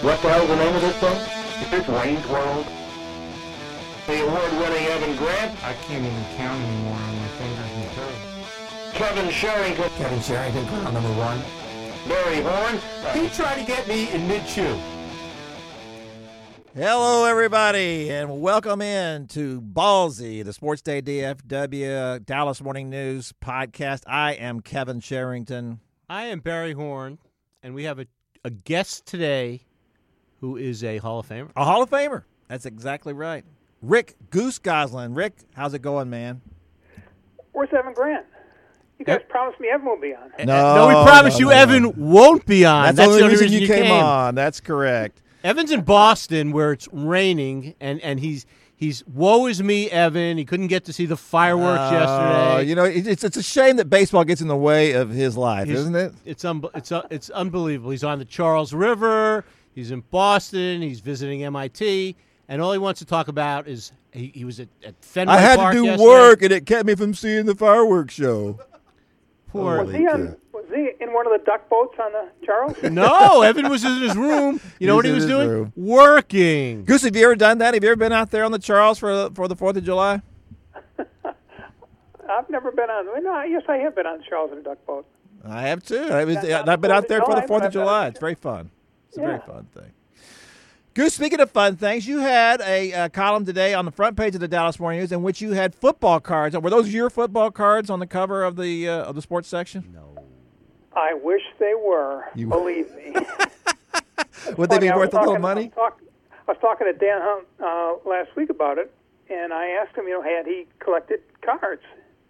What the hell's the name of this song? Is this Wayne's World? The award-winning Evan Grant, I can't even count anymore on my fingers and toes. Kevin Sherrington, Kevin Sherrington, ground number one. Barry Horn, He tried to get me in mid-chew. Hello, everybody, and welcome in to Ballzy, the Sports Day DFW Dallas Morning News podcast. I am Kevin Sherrington. I am Barry Horn, and we have a, a guest today who is a Hall of Famer. A Hall of Famer. That's exactly right. Rick Goose Gosselin. Rick, how's it going, man? Where's Evan Grant? You guys promised me Evan won't be on. No, we promise no, you no, Evan no. won't be on. That's, the only reason, reason you came, on. That's correct. Evan's in Boston where it's raining, and, and he's he's woe is me, Evan. He couldn't get to see the fireworks Uh, yesterday. you know, it's it's a shame that baseball gets in the way of his life, He's- isn't it? It's un- it's uh, it's unbelievable. He's on the Charles River. He's in Boston. He's visiting MIT, and all he wants to talk about is he, he was at, at Fenway I had Park to do yesterday. work, and it kept me from seeing the fireworks show. Poor Was he on? Was he in one of the duck boats on the Charles? No, Evan was in his room. You know He what he was was in his doing? room. Working. Goose, have you ever done that? Have you ever been out there on the Charles for for the Fourth of July? I've never been on. well, No, yes, I have been on the Charles in a duck boat. I have too. I was, I've been out there for the Fourth of but I've been July. It's very fun. It's a very fun thing. Goose, speaking of fun things, you had a, uh column today on the front page of the Dallas Morning News in which you had football cards. Were those your football cards on the cover of the uh, of the sports section? No. I wish they were. You- Believe me. Would they be I was worth a little talking- money? I was, talk, I was talking to Dan Hunt uh, last week about it, and I asked him, you know, had he collected cards?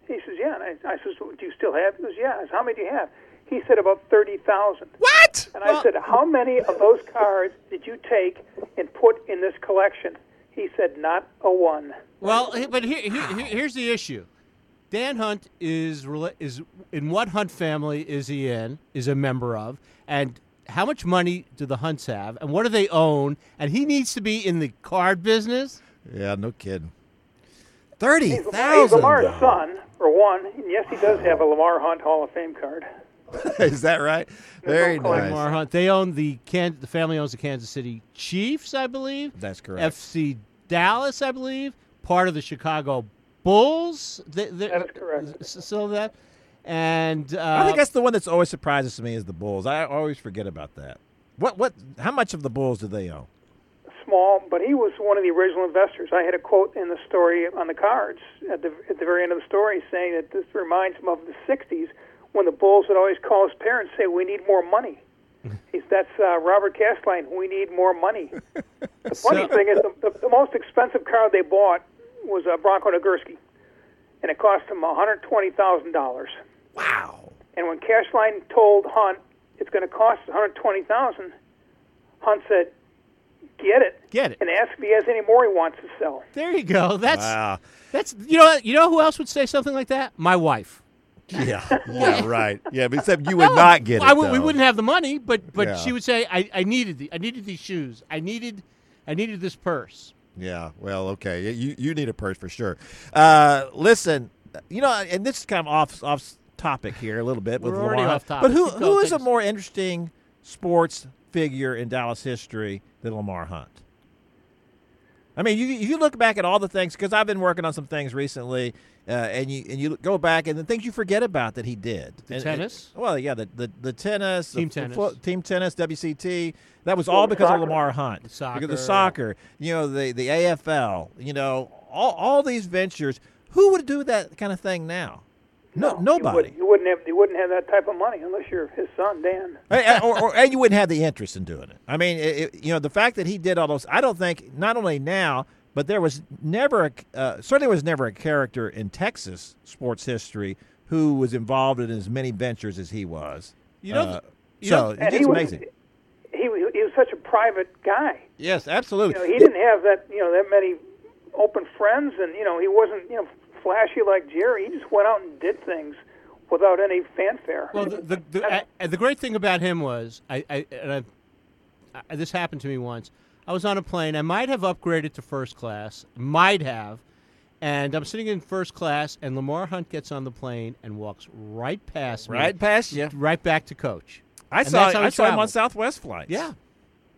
He says, yeah. And I, I says, do you still have? He goes, yeah. I said, how many do you have? He said about thirty thousand. What? And I said, How many of those cards did you take and put in this collection? He said, Not a one. Well, but here, here, here- here's the issue. Dan Hunt is is in what Hunt family is he in? Is a member of, and how much money do the Hunts have, and what do they own? And he needs to be in the card business. Yeah, no kidding. Thirty thousand. He's, he's. Lamar's son, for one. And yes, he does have a Lamar Hunt Hall of Fame card. Is that right? Very nice. Lamar Hunt. They own the Can- the family owns the Kansas City Chiefs, I believe. That's correct. FC Dallas, I believe. Part of the Chicago Bulls. They, they- That is correct. So that, and uh, I think that's the one that's always surprises to me is the Bulls. I always forget about that. What what? How much of the Bulls do they own? Small, but he was one of the original investors. I had a quote in the story on the cards at the at the very end of the story saying that this reminds him of the '60s when the Bulls would always call his parents say, "We need more money." He's, that's uh, Robert Castline. We need more money. The funny So- thing is, the, the, the most expensive car they bought was a Bronco Nagurski, and it cost him one hundred twenty thousand dollars. Wow. And when Cashline told Hunt it's going to cost one hundred twenty thousand, Hunt said, "Get it, Get it. and ask if he has any more he wants to sell." there you go. That's Wow. that's you know you know who else would say something like that? My wife. Yeah. Yeah. Right. Yeah. But except you would not get it. I would- we though. wouldn't have the money, but but Yeah. she would say, I, I needed the I needed these shoes. I needed I needed this purse. Yeah. Well. Okay. You you need a purse for sure. Uh, listen. You know, and this is kind of off off topic here a little bit. with We're already Lamar. off topic. But who Keep who is a Thanks. more interesting sports figure in Dallas history than Lamar Hunt? I mean, you you look back at all the things because I've been working on some things recently, uh, and you and you go back and the things you forget about that he did. The And- tennis? and- well, yeah, the the, the tennis, Team f- tennis. flo- team tennis, WCT. That was all because soccer. of Lamar Hunt. The soccer. Because the soccer, you know, the the AFL, you know, all all these ventures. Who would do that kind of thing now? No, You nobody. wouldn't, you wouldn't have you wouldn't have that type of money unless you're his son, Dan. And- and- or, or, and you wouldn't have the interest in doing it. I mean, it, it- you know, the fact that he did all those. I don't think not only now, but there was never a uh, certainly was never a character in Texas sports history who was involved in as many ventures as he was. You know, Uh, you so know- it's he was, amazing. He, was- he was such a private guy. Yes, You absolutely. know, he didn't have that you know that many open friends, and you know he wasn't you know flashy like Jerry. He just went out and did things without any fanfare. Well, the the, the, uh, the great thing about him was, I, I and I, I, this happened to me once. I was on a plane. I might have upgraded to first class. Might have. And I'm sitting in first class, and Lamar Hunt gets on the plane and walks right past me, Right past you. right back to coach. I And saw that's how I he saw him on traveled. Southwest flights. Yeah,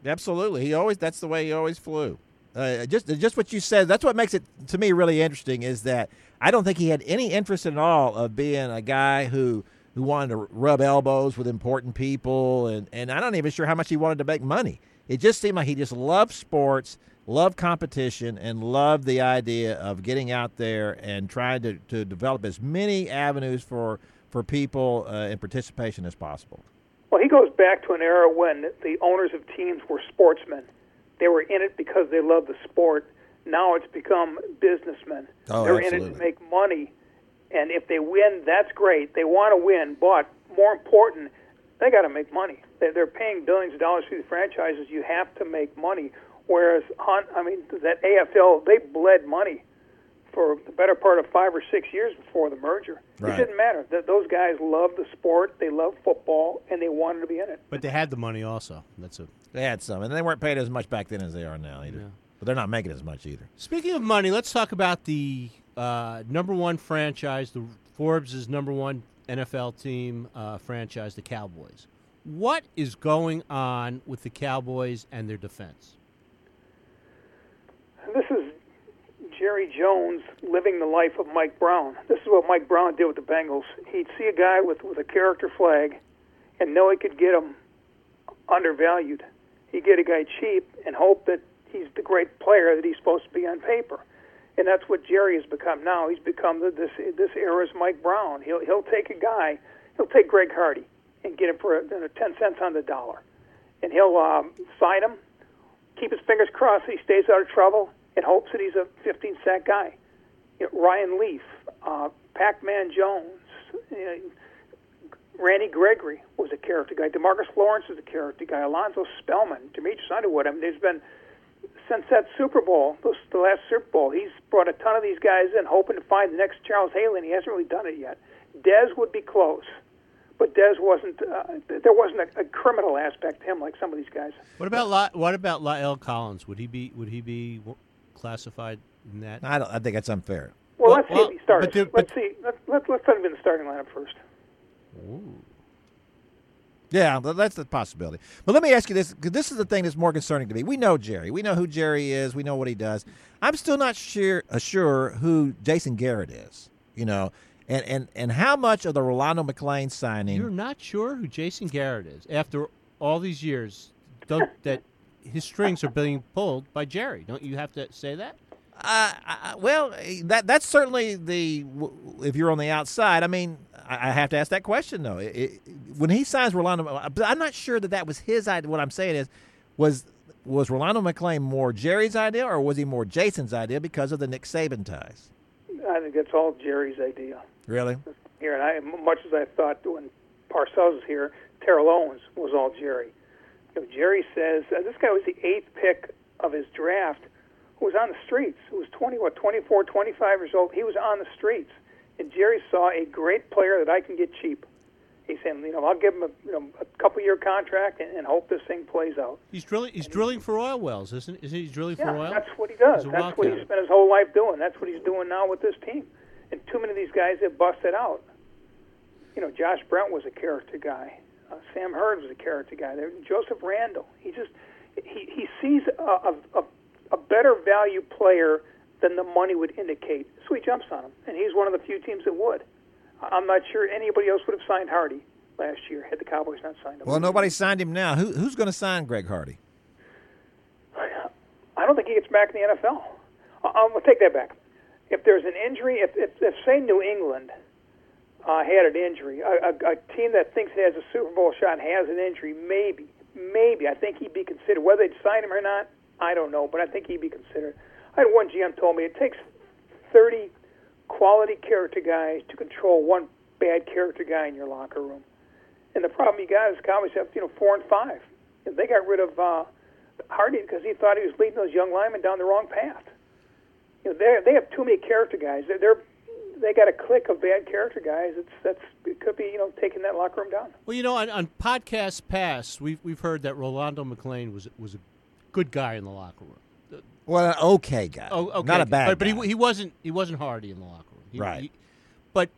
Absolutely. He always that's the way he always flew. Uh, just just what you said. That's what makes it to me really interesting. Is that I don't think he had any interest at all of being a guy who who wanted to rub elbows with important people, and and I'm not even sure how much he wanted to make money. It just seemed like he just loved sports, loved competition, and loved the idea of getting out there and trying to, to develop as many avenues for for people uh, in participation as possible. Well, he goes back to an era when the owners of teams were sportsmen. They were in it because they loved the sport. Now it's become businessmen. Oh, They're in it to make money, and if they win, that's great. They want to win, but more important, they got to make money. They're, they're paying billions of dollars to these franchises. You have to make money. Whereas Hunt, I mean, that AFL, they bled money for the better part of five or six years before the merger. Right. It didn't matter. Th- Those guys loved the sport, they loved football, and they wanted to be in it. But they had the money also. That's a. They had some, and they weren't paid as much back then as they are now either. Yeah. But they're not making as much either. Speaking of money, let's talk about the uh, number one franchise, the Forbes' is number one NFL team uh, franchise, the Cowboys. What is going on with the Cowboys and their defense? This is Jerry Jones living the life of Mike Brown. This is what Mike Brown did with the Bengals. He'd see a guy with, with a character flag and know he could get him undervalued. He'd get a guy cheap and hope that he's the great player that he's supposed to be on paper. And that's what Jerry has become now. He's become the, this this era's Mike Brown. He'll he'll take a guy, he'll take Greg Hardy and get him for uh, ten cents on the dollar, and he'll um, sign him, keep his fingers crossed that he stays out of trouble, and hopes that he's a 15 sack guy. You know, Ryan Leaf, uh, Pac-Man Jones, you know, Randy Gregory was a character guy. Demarcus Lawrence is a character guy. Alonzo Spellman, Demetrius Underwood. I mean, there's been since that Super Bowl, those, the last Super Bowl, he's brought a ton of these guys in, hoping to find the next Charles Haley, and he hasn't really done it yet. Dez would be close, but Dez wasn't. Uh, there wasn't a, a criminal aspect to him like some of these guys. What about La- what about La'el Collins? Would he be would he be classified in that? I don't. I think that's unfair. Well, Well, let's see well, if he starts. but there- let's see. Let's let's let's put him in the starting lineup first. Yeah, that's a possibility. But let me ask you this: this is the thing that's more concerning to me. We know Jerry. We know who Jerry is. We know what he does. I'm still not sure uh, sure who Jason Garrett is. You know, and and and how much of the Rolando McClain signing? You're not sure who Jason Garrett is after all these years. Don't, that his strings are being pulled by Jerry. Don't you have to say that? Uh, I- well, that that's certainly the if you're on the outside. I mean, I, I have to ask that question though. It, it, when he signs Rolando, I'm not sure that that was his idea. What I'm saying is, was was Rolando McClain more Jerry's idea or was he more Jason's idea because of the Nick Saban ties? I think that's all Jerry's idea. Really? Here, and I, much as I thought when Parcells was here, Terrell Owens was all Jerry. You know, Jerry says uh, this guy was the eighth pick of his draft, who was on the streets. Who was 20, what, 24, 25 years old. He was on the streets, and Jerry saw a great player that I can get cheap. He said, you know, I'll give him a, you know, a couple year contract and, and hope this thing plays out. He's drilling. He's drilling for oil wells, isn't? He isn't he drilling Yeah, for oil? that's what he does. That's what he spent his whole life doing. That's what he's doing now with this team. And too many of these guys have busted out. You know, Josh Brent was a character guy. Uh, Sam Hurd was a character guy. There, Joseph Randle. He just he he sees a, a a a better value player than the money would indicate, so he jumps on him. And he's one of the few teams that would. I'm not sure anybody else would have signed Hardy last year had the Cowboys not signed him. Well, nobody signed him now. Who who's going to sign Greg Hardy? I don't think he gets back in the NFL. I- I'll take that back. If there's an injury, if, if, if say New England uh, had an injury, a, a, a team that thinks it has a Super Bowl shot has an injury, maybe, maybe I think he'd be considered. Whether they'd sign him or not, I don't know, but I think he'd be considered. I had one GM told me it takes 30 quality character guys to control one bad character guy in your locker room. And the problem you got is Cowboys have you know four and five. And they got rid of uh, Hardy because he thought he was leading those young linemen down the wrong path. You know, they have too many character guys. They're, they're they got a clique of bad character guys. It's that's it could be you know taking that locker room down. Well, you know, on, on podcasts past, we've we've heard that Rolando McClain was was a good guy in the locker room. Well, an okay guy. Oh, okay, Not a bad. But, but he he wasn't he wasn't hardy in the locker room. He- Right. he- but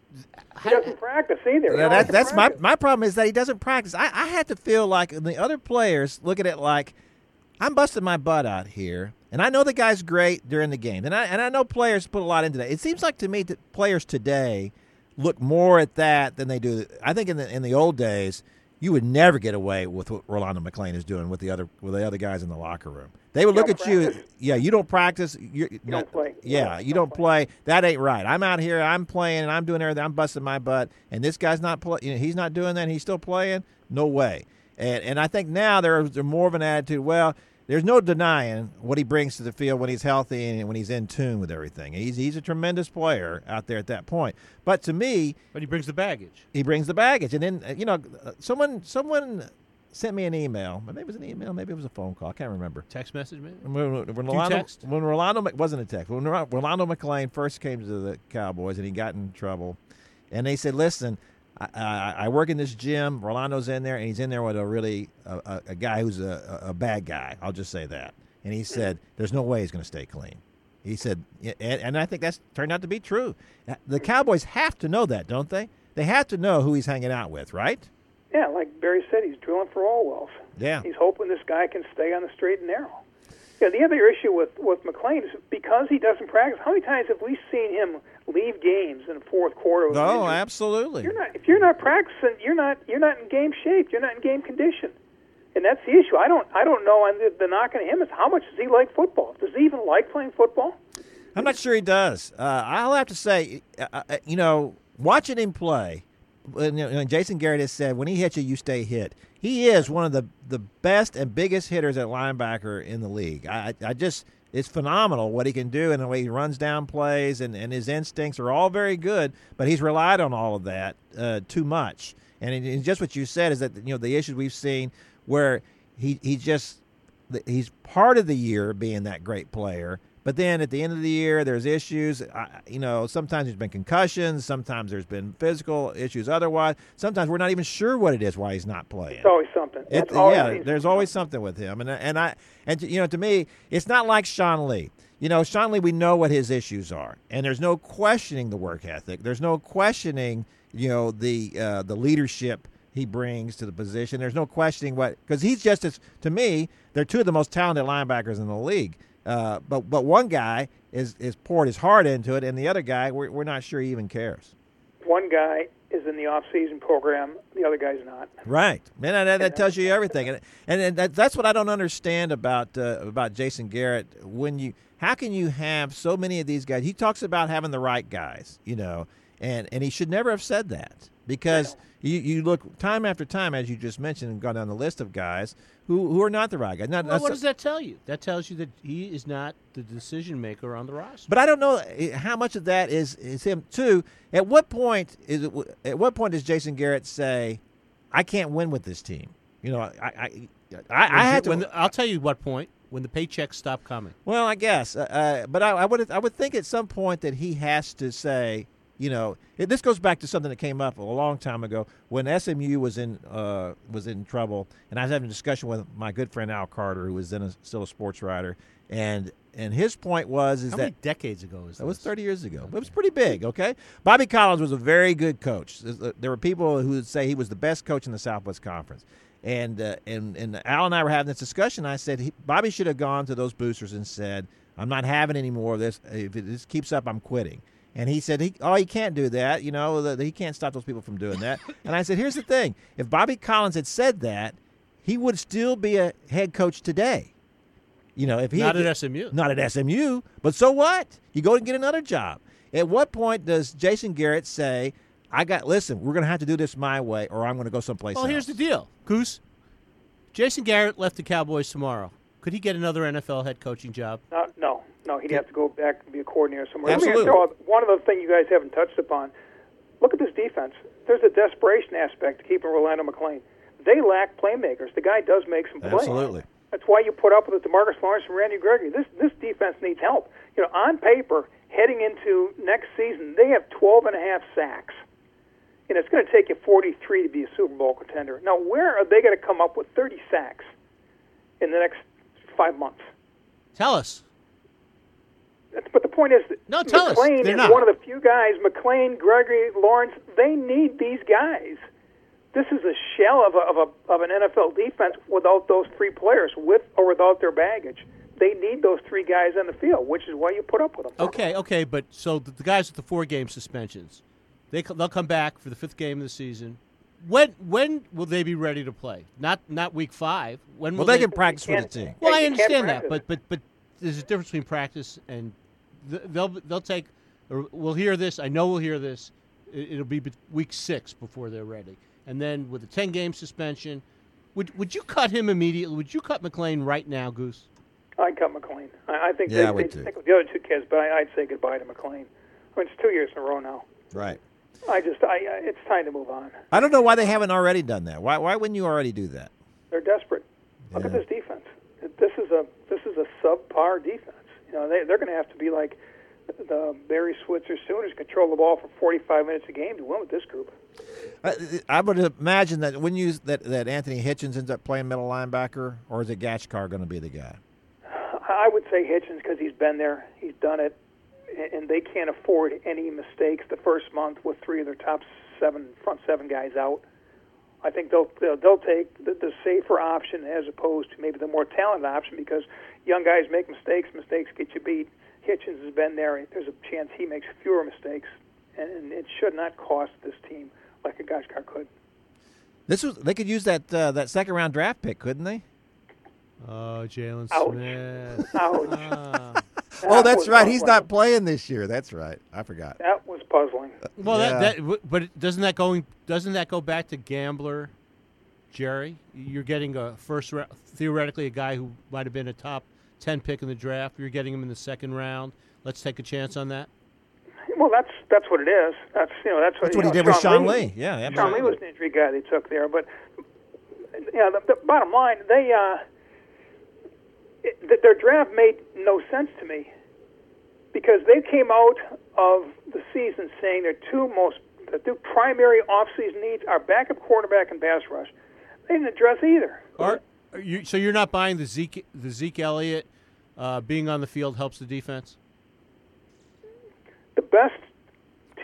He doesn't practice either. Yeah, that, like to that's my my problem is that he doesn't practice. I, I had to feel like the other players look at it like I'm busting my butt out here, and I know the guy's great during the game, and I and I know players put a lot into that. It seems like to me that players today look more at that than they do. I think in the in the old days, you would never get away with what Rolando McClain is doing with the other with the other guys in the locker room. They would You look don't at you. Yeah, you don't practice. You're, you don't play. Yeah, you don't play. That ain't right. I'm out here. I'm playing, and I'm doing everything. I'm busting my butt, and this guy's not playing. You know, he's not doing that. And he's still playing. No way. And and I think now there's there's more of an attitude. Well, there's no denying what he brings to the field when he's healthy and when he's in tune with everything. He's he's a tremendous player out there at that point. But to me, But he brings the baggage. he brings the baggage. And then uh, you know, uh, someone someone sent me an email. Maybe it was an email. Maybe it was a phone call. I can't remember. Text message, maybe? When, when, when Rolando, text? when Rolando wasn't a text. When Rolando McClain first came to the Cowboys and he got in trouble, and they said, "Listen, I, I, I work in this gym. Rolando's in there, and he's in there with a really a, a, a guy who's a, a, a bad guy. I'll just say that." And he said, "There's no way he's going to stay clean." He said, and, and I think that's turned out to be true. Uh, The Cowboys have to know that, don't they? They have to know who he's hanging out with, right? Yeah, like Barry said, he's drilling for all wells. Yeah. He's hoping this guy can stay on the straight and narrow. Yeah, the other issue with with McClain is because he doesn't practice. How many times have we seen him leave games in the fourth quarter? injury? absolutely. You're not if you're not practicing, you're not you're not in game shape. You're not in game condition, and that's the issue. I don't I don't know. And the, the knock on him is how much does he like football? Does he even like playing football? I'm not sure he does. Uh, I'll have to say, uh, uh, you know, watching him play, you know, Jason Garrett has said, when he hits you, you stay hit. He is one of the, the best and biggest hitters at linebacker in the league. I, I just, it's phenomenal what he can do and the way he runs down plays and, and his instincts are all very good, but he's relied on all of that uh, too much. And it, just what you said is that, you know, the issues we've seen where he, he just, he's part of the year being that great player. But then at the end of the year, there's issues. I, you know, sometimes there's been concussions. Sometimes there's been physical issues. Otherwise, sometimes we're not even sure what it is why he's not playing. It's always something. It, always yeah, there's always something with him, and and I and you know to me, it's not like Sean Lee. You know, Sean Lee, we know what his issues are, and there's no questioning the work ethic. There's no questioning, you know, the uh, the leadership he brings to the position. There's no questioning what because he's just as to me, they're two of the most talented linebackers in the league. Uh, but but one guy is is poured his heart into it, and the other guy, we're, we're not sure he even cares. one guy is in the off-season program, the other guy's not. Right, man. That, that tells you everything, and and that, that's what I don't understand about uh, about Jason Garrett. When you, how can you have so many of these guys? He talks about having the right guys, you know, and and he should never have said that because you, you look time after time, as you just mentioned, and gone down the list of guys who who are not the right guys. Not, Well, not what does that tell you? That tells you that he is not the decision maker on the roster. But I don't know eh, how much of that is is him too. At what point is it? At what point does Jason Garrett say, "I can't win with this team"? You know, I I I, I had to. The- I'll tell you what point when the paychecks stop coming. Well, I guess, uh, uh, but I, I would I would think at some point that he has to say, you know, it, this goes back to something that came up a long time ago when SMU was in uh, was in trouble, and I was having a discussion with my good friend Al Carter, who was then a, still a sports writer, and and his point was is How that decades ago is that was 30 years ago. It was pretty big, okay? Bobby Collins was a very good coach. There were people who would say he was the best coach in the Southwest Conference. And uh, and and Al and I were having this discussion. I said he, Bobby should have gone to those boosters and said, "I'm not having any more of this. If it, this keeps up, I'm quitting." And he said, he, "Oh, he can't do that. You know, that he can't stop those people from doing that." and I said, "Here's the thing: if Bobby Collins had said that, he would still be a head coach today. You know, if he Not had, at SMU. not at SMU, but so what? You go and get another job. At what point does Jason Garrett say, "I got listen, we're going to have to do this my way, or I'm going to go someplace else. Well, else"? here's the deal, Goose. Jason Garrett left the Cowboys tomorrow. Could he get another NFL head coaching job? Uh, no, no, no. He'd have to go back and be a coordinator somewhere. Let me Absolutely. throw out one other thing you guys haven't touched upon. Look at this defense. There's a desperation aspect to keeping Rolando McClain. They lack playmakers. The guy does make some plays. Absolutely. That's why you put up with the Demarcus Lawrence and Randy Gregory. This this defense needs help. You know, on paper, heading into next season, they have 12 and a half sacks. And it's going to take you 43 to be a Super Bowl contender. Now, where are they going to come up with 30 sacks in the next five months? Tell us. That's- But the point is, No, tell us. McClain They're is not. one of the few guys. McClain, Gregory, Lawrence, they need these guys. this is a shell of a, of a of an NFL defense without those three players, with or without their baggage. They need those three guys on the field, which is why you put up with them. Okay, okay, but so the, the guys with the four game suspensions, they they'll come back for the fifth game of the season. When when will they be ready to play? Not not week five. When will Well, they can practice with the team. Well, Yeah, I understand that, but but but there's a difference between practice and th- they'll they'll take. Or we'll hear this. I know we'll hear this. It, it'll be be- week six before they're ready, and then with a ten game suspension, would would you cut him immediately? Would you cut McClain right now, Goose? I'd cut McClain. I, I think Yeah, I they, would they stick with the other two kids, but I, I'd say goodbye to McClain. I mean, it's two years in a row now. Right. I just, I, I it's time to move on. I don't know why they haven't already done that. Why why wouldn't you already do that? They're desperate. Look at this defense. This is a this is a subpar defense. You know, they they're going to have to be like the Barry Switzer Sooners, control the ball for 45 minutes a game to win with this group. I, I would imagine that when you that that Anthony Hitchens ends up playing middle linebacker, or is it Gachkar going to be the guy? I would say Hitchens because he's been there, he's done it, and they can't afford any mistakes the first month with three of their top seven front seven guys out. I think they'll they'll, they'll take the, the safer option as opposed to maybe the more talented option because young guys make mistakes. Mistakes get you beat. Hitchens has been there. There's a chance he makes fewer mistakes, and, and it should not cost this team like a Gachkar could. This was they could use that uh, that second round draft pick, couldn't they? Oh, Jaylon Ouch. Smith. Ouch. Ah. Oh, that's was right. He's not playing this year. That's right. I forgot. That was puzzling. Well, Yeah. that, that but doesn't that going doesn't that go back to gambler, Jerry? You're getting a first ra- theoretically a guy who might have been a top ten pick in the draft. You're getting him in the second round. Let's take a chance on that. Well, that's that's what it is. That's you know that's what, That's you what he know, did with Sean Lee. Lee. Yeah, Sean Lee was an injury guy they took there, but yeah, the, the bottom line, they uh, it, their draft made no sense to me because they came out of the season saying their two most the two primary offseason needs are backup quarterback and pass rush. They didn't address either. Are, are you, so you're not buying the Zeke the Zeke Elliott uh, being on the field helps the defense. the best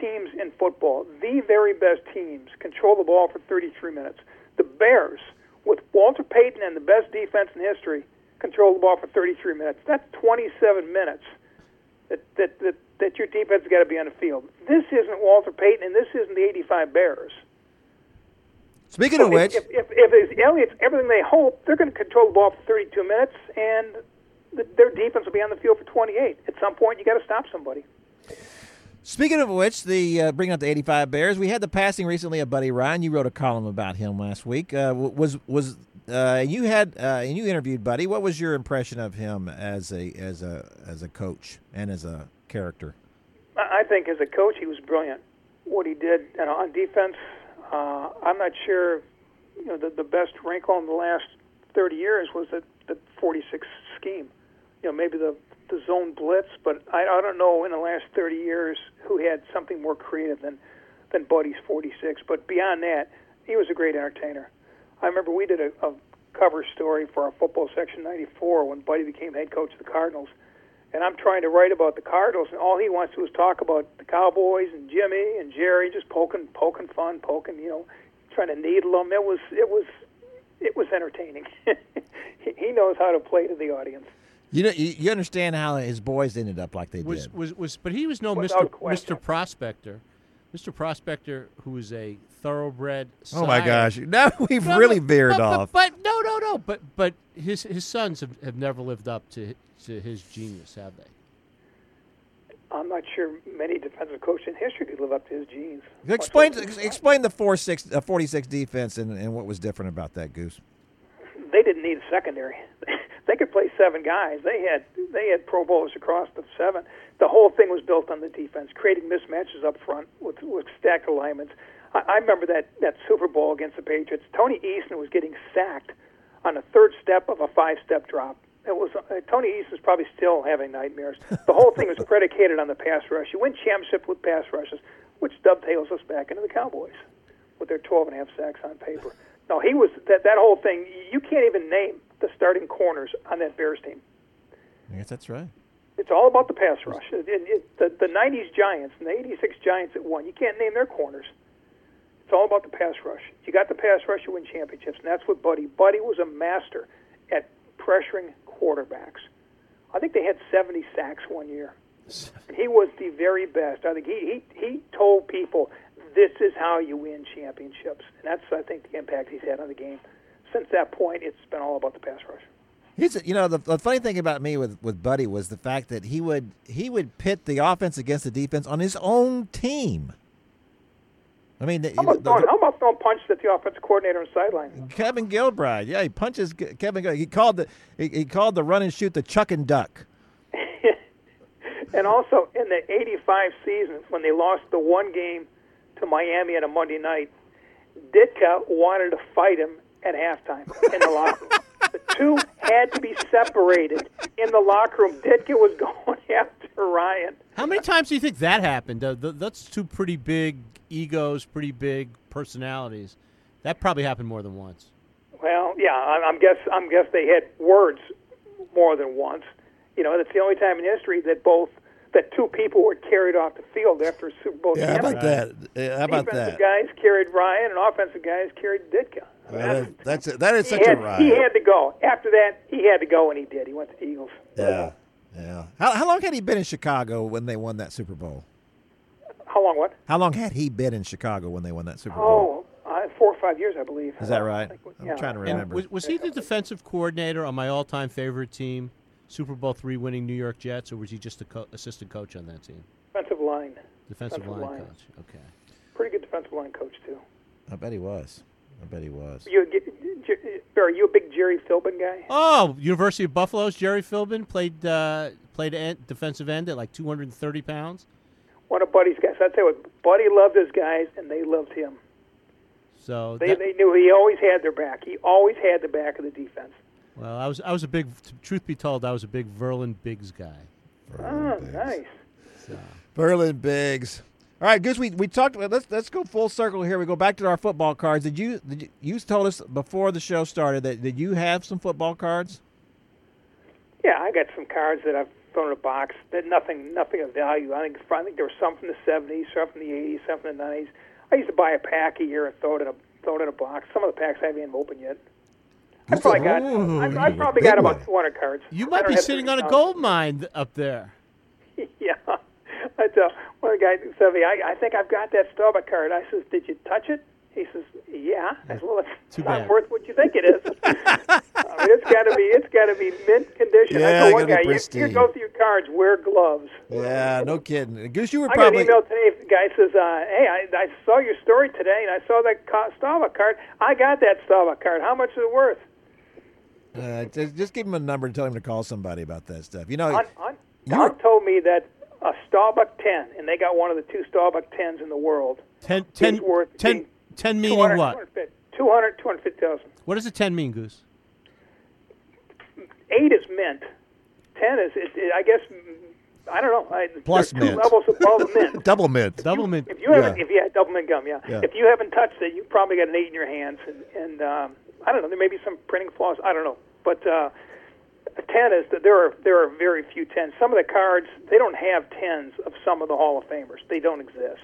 teams in football, the very best teams, control the ball for 33 minutes. The Bears, with Walter Payton and the best defense in history, control the ball for 33 minutes. That's 27 minutes that that that, that your defense has got to be on the field. This isn't Walter Payton, and this isn't the 85 Bears. Speaking of If- which, if, if, if it's Elliott's everything they hope, they're going to control the ball for 32 minutes, and the, their defense will be on the field for 28. At some point, you got to stop somebody. speaking of which, the uh, bringing up the '85 Bears, we had the passing recently of Buddy Ryan. You wrote a column about him last week. Uh, was was uh, you had uh, and you interviewed Buddy? What was your impression of him as a as a as a coach and as a character? I think as a coach, he was brilliant. What he did you know, on defense, uh, I'm not sure. You know, the, the best wrinkle in the last 30 years was the, the 46 scheme. You know, maybe the the zone blitz, but I, I don't know in the last 30 years who had something more creative than than Buddy's 46. But beyond that, he was a great entertainer. I remember we did a, a cover story for our football section 94 when Buddy became head coach of the Cardinals and I'm trying to write about the Cardinals, and all he wants to do is talk about the Cowboys and Jimmy and Jerry, just poking, poking fun, poking, you know, trying to needle them. It was, it was, it was entertaining. he, he knows how to play to the audience. You know, you, you understand how his boys ended up like they was did. was was but he was no Without Mr. question. Mr. Prospector. Mr. Prospector who was a thoroughbred oh my gosh! Now we've No, really veered but, off. But, but no no no but but his his sons have, have never lived up to to his genius, have they? I'm not sure many defensive coaches in history could live up to his genes. explain Much less- ex- explain the four six uh, 46 defense and, and what was different about that goose. They didn't need a secondary. they could play seven guys. They had they had Pro Bowlers across the seven. The whole thing was built on the defense, creating mismatches up front with with stacked alignments. I, I remember that that Super Bowl against the Patriots. Tony Eason was getting sacked on the third step of a five step drop. It was uh, Tony Eason's probably still having nightmares. The whole thing was predicated on the pass rush. You win championship with pass rushes, which dovetails us back into the Cowboys with their 12 and a half sacks on paper. No, he was that that whole thing. You can't even name the starting corners on that Bears team. I guess that's right. It's all about the pass rush. It, it, it, the the '90s Giants and the '86 Giants that won. You can't name their corners. It's all about the pass rush. You got the pass rush, you win championships, and that's what Buddy. Buddy was a master at pressuring quarterbacks. I think they had 70 sacks one year. He was the very best. I think he, he he told people this is how you win championships, and that's I think the impact he's had on the game. Since that point, it's been all about the pass rush. He's, you know, the, the funny thing about me with, with Buddy was the fact that he would he would pit the offense against the defense on his own team. I mean, the, How about, the- throwing, how about throwing punch at the offensive coordinator on the sideline? Kevin Gilbride, yeah, he punches Ke- Kevin. He called the he, he called the run and shoot the chuck and duck. And also in the '85 season, when they lost the one game to Miami on a Monday night, Ditka wanted to fight him at halftime in the locker room. The two had to be separated in the locker room. Ditka was going after Ryan. How many times do you think that happened? Uh, th- that's two pretty big egos, pretty big personalities. That probably happened more than once. Well, yeah, I- I'm guess I'm guess they had words more than once. You know, that's the only time in history that both that two people were carried off the field after a Super Bowl. Yeah, how about that? Yeah, how about Defensive that? guys carried Ryan, and offensive guys carried Ditka. I mean, Uh, that's that is he such had, a ride. He had to go. After that, he had to go, and he did. He went to the Eagles. Yeah, yeah. How, how long had he been in Chicago when they won that Super Bowl? How long? What? How long had he been in Chicago when they won that Super Bowl? Oh, uh, four or five years, I believe. Is that right? I think- I'm trying to And remember. was, was he the defensive coordinator on my all-time favorite team, Super Bowl three winning New York Jets, or was he just a co- assistant coach on that team? Defensive line. Defensive Defensive line line. coach. Okay. Pretty good defensive line coach too. I bet he was. I bet he was. You, are you a big Gerry Philbin guy? Oh, University of Buffalo's Gerry Philbin played uh, played end, defensive end at like 230 pounds. One of Buddy's guys. I tell you what, Buddy loved his guys, and they loved him. So They that- they knew he always had their back. He always had the back of the defense. Well, I was I was a big. Truth be told, I was a big Verlin Biggs guy. Oh, nice. Verlin Biggs. All right, Goose. We, we talked. Let's let's go full circle here. We go back to our football cards. Did you did you, you told us before the show started that did you have some football cards? Yeah, I got some cards that I've thrown in a box. That nothing, nothing of value. I think, I think there were some from the '70s, some from the '80s, some from the '90s. I used to buy a pack a year and throw it in a throw it in a box. Some of the packs I haven't even opened yet. I probably got, Ooh, I, I you probably got about money. 200 cards. You might be sitting on a gold mine up there. yeah. I tell one of the guys said to me, I, I think I've got that Starbucks card. I says, Did you touch it? He says, Yeah. I said, Well, it's Too not bad. worth what you think it is. I mean, it's got to be, it's got to be mint condition. Yeah, I told one gotta be guy, you, you go through your cards, wear gloves. Yeah, no kidding. Goose, you were I got probably an email today. The guy says, uh, "Hey, I, I saw your story today, and I saw that co- Starbucks card. I got that Starbucks card. How much is it worth?" Uh, just, just give him a number and tell him to call somebody about that stuff. You know, On, on, You Don told me that a Starbucks 10, and they got one of the two Starbucks 10s in the world. 10, 10, worth 10, 10 meaning 200, what? 200, 250,000. What does a 10 mean, Goose? Eight is mint. Ten is, it, it, I guess, I don't know. I, Plus there's two mint. levels above mint. double mint. Double mint. If you haven't, Yeah. if you had double mint gum, yeah. Yeah. If you haven't touched it, you've probably got an eight in your hands, and, and um, I don't know. There may be some printing flaws. I don't know, but uh, a ten is that there are there are very few tens. Some of the cards they don't have tens of some of the Hall of Famers. They don't exist.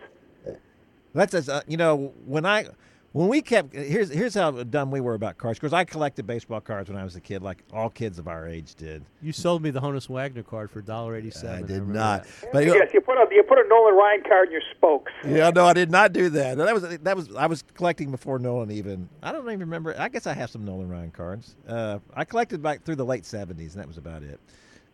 That's as uh, you know when I when we kept here's here's how dumb we were about cards because I collected baseball cards when I was a kid, like all kids of our age did. You sold me the Honus Wagner card for $1.87. I did remember not. that. But you yes, you put a you put a Nolan Ryan card in your spokes. Yeah, no, I did not do that. That was that was I was collecting before Nolan even. I don't even remember. I guess I have some Nolan Ryan cards. Uh, I collected back through the late seventies, and that was about it.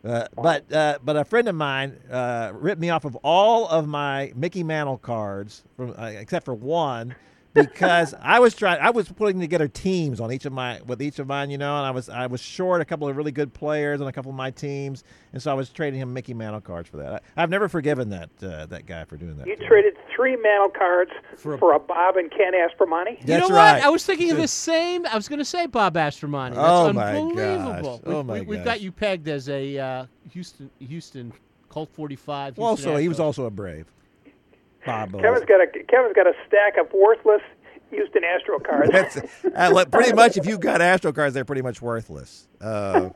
Uh, but uh, but a friend of mine uh, ripped me off of all of my Mickey Mantle cards, from, uh, except for one, because I was trying. I was putting together teams on each of my with each of mine, you know, and I was I was short a couple of really good players on a couple of my teams, and so I was trading him Mickey Mantle cards for that. I, I've never forgiven that uh, that guy for doing that. You to me. traded three Mantle cards For for a- a, Bob and Ken Aspromonte. You That's know right. what? I was thinking of the same. I was going to say Bob Aspromonte. That's Oh, my unbelievable. gosh. Oh, we, my we, We've got you pegged as a uh, Houston Houston Colt 45. Well, Houston also, he was also a brave. Bob. Kevin's got a Kevin's got a stack of worthless Houston Astro cards. That's uh, look, pretty much. If you've got Astro cards, they're pretty much worthless. Uh,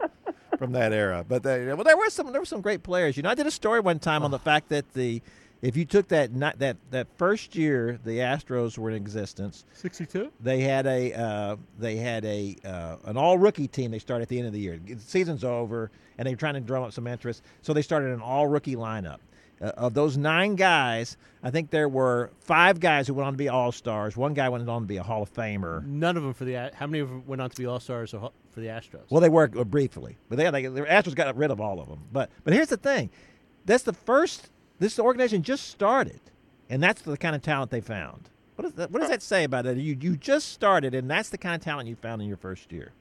from that era. But they, well, there were some there were some great players. You know, I did a story one time on the fact that the if you took that not, that that first year the Astros were in existence, 62? they had a uh, they had a uh, an all rookie team. They started at the end of the year. The season's over, and they're trying to drum up some interest. So they started an all rookie lineup. Uh, of those nine guys, I think there were five guys who went on to be all stars. One guy went on to be a Hall of Famer. None of them for the. How many of them went on to be All Stars for the Astros? Well, they were uh, briefly, but they, they the Astros got rid of all of them. But but here's the thing, that's the first. This organization just started, and that's the kind of talent they found. What, is that, what does that say about it? You you just started, and that's the kind of talent you found in your first year.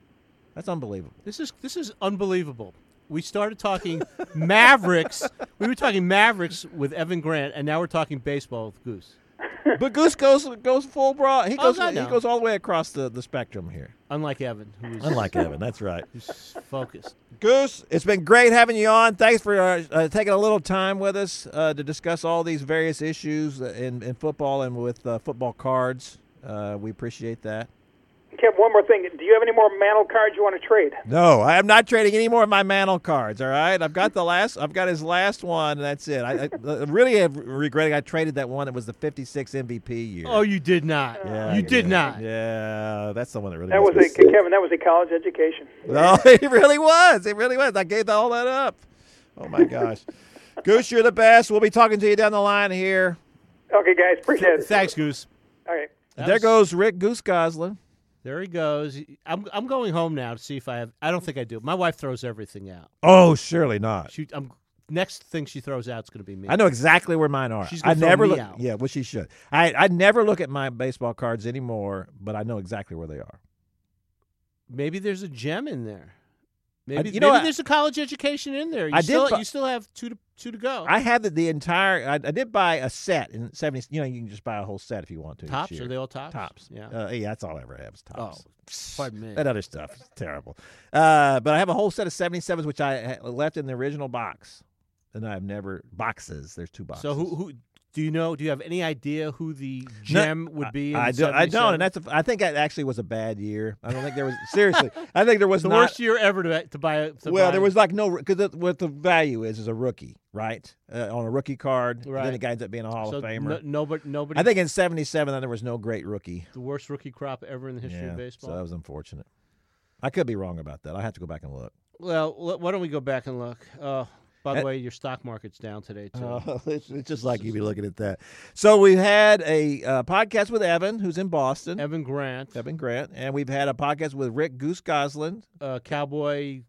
That's unbelievable. This is this is unbelievable. We started talking Mavericks. We were talking Mavericks with Evan Grant, and now we're talking baseball with Goose. But Goose goes goes full broad. He Oh, goes I he goes all the way across the, the spectrum here. Unlike Evan, who's Unlike Evan, that's right. who's focused. Goose, it's been great having you on. Thanks for uh, uh, taking a little time with us uh, to discuss all these various issues in, in football and with uh, football cards. Uh, we appreciate that. Kev, one more thing. Do you have any more Mantle cards you want to trade? No, I am not trading any more of my Mantle cards. All right, I've got the last. I've got his last one. And that's it. I, I, I really am regretting I traded that one. It was the '56 MVP year. Oh, you did not. yeah, you I did did. not. Yeah, that's the one that really. That was a me Kevin. That was a college education. No, oh, it really was. It really was. I gave all that up. Oh my gosh, Goose, you're the best. We'll be talking to you down the line here. Okay, guys, appreciate it. Thanks, Goose. All right. That there was- goes Rick Goose Gosselin. There he goes. I'm I'm going home now to see if I have. I don't think I do. My wife throws everything out. Oh, surely not. She, I'm next thing she throws out is going to be me. I know exactly where mine are. She's I never me look. out. Yeah, well, she should. I I never look at my baseball cards anymore, but I know exactly where they are. Maybe there's a gem in there. Maybe, you know maybe there's a college education in there. You I did still bu- you still have two to two to go. I had the, the entire. I, I did buy a set in seventy. You know, you can just buy a whole set if you want to. Topps are they all Topps? Topps? Yeah. uh, yeah. That's all I ever have is Topps. Oh, pardon me. That other stuff is terrible. Uh, but I have a whole set of 77s, which I left in the original box. And I've never. Boxes. There's two boxes. so who who do you know? Do you have any idea who the gem would be? In I, I don't. I don't. And that's. A, I think that actually was a bad year. I don't think there was. seriously, I think there was the not. worst year ever to to buy. To well, buy- there was like no because what the value is is a rookie, right? Uh, on a rookie card, and then Right. the guy ends up being a Hall so of Famer. no, nobody nobody. I think in '77 there was no great rookie. the worst rookie crop ever in the history yeah, of baseball. so that was unfortunate. I could be wrong about that. I have to go back and look. Well, why don't we go back and look? Uh, by the Uh, way, your stock market's down today too. Oh, it's, it's just like you'd be looking at that. So we've had a uh, podcast with Evan, who's in Boston, Evan Grant, Evan Grant, and we've had a podcast with Rick Goose Gosselin. uh, Cowboy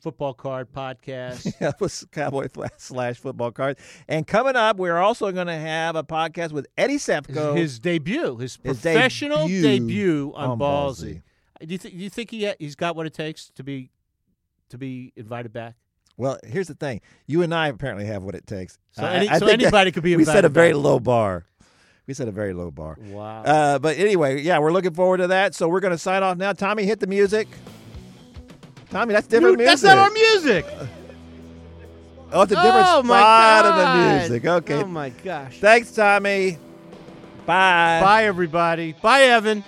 football card podcast. That was Cowboy slash football cards. And coming up, we're also going to have a podcast with Eddie Sefko. his debut, his His professional debut debut, on, on Ballzy. Ballzy. Do you think? Do you think he ha- he's got what it takes to be to be invited back? Well, here's the thing: you and I apparently have what it takes. So, any, I so anybody could be We set a very low bar. We set a very low bar. Wow. Uh, but anyway, yeah, we're looking forward to that. So we're going to sign off now. Tommy, hit the music. Tommy, that's different Dude, music. That's not our music. Oh, it's a different oh spot of the music. Okay. Oh my gosh. Thanks, Tommy. Bye. Bye everybody. Bye Evan.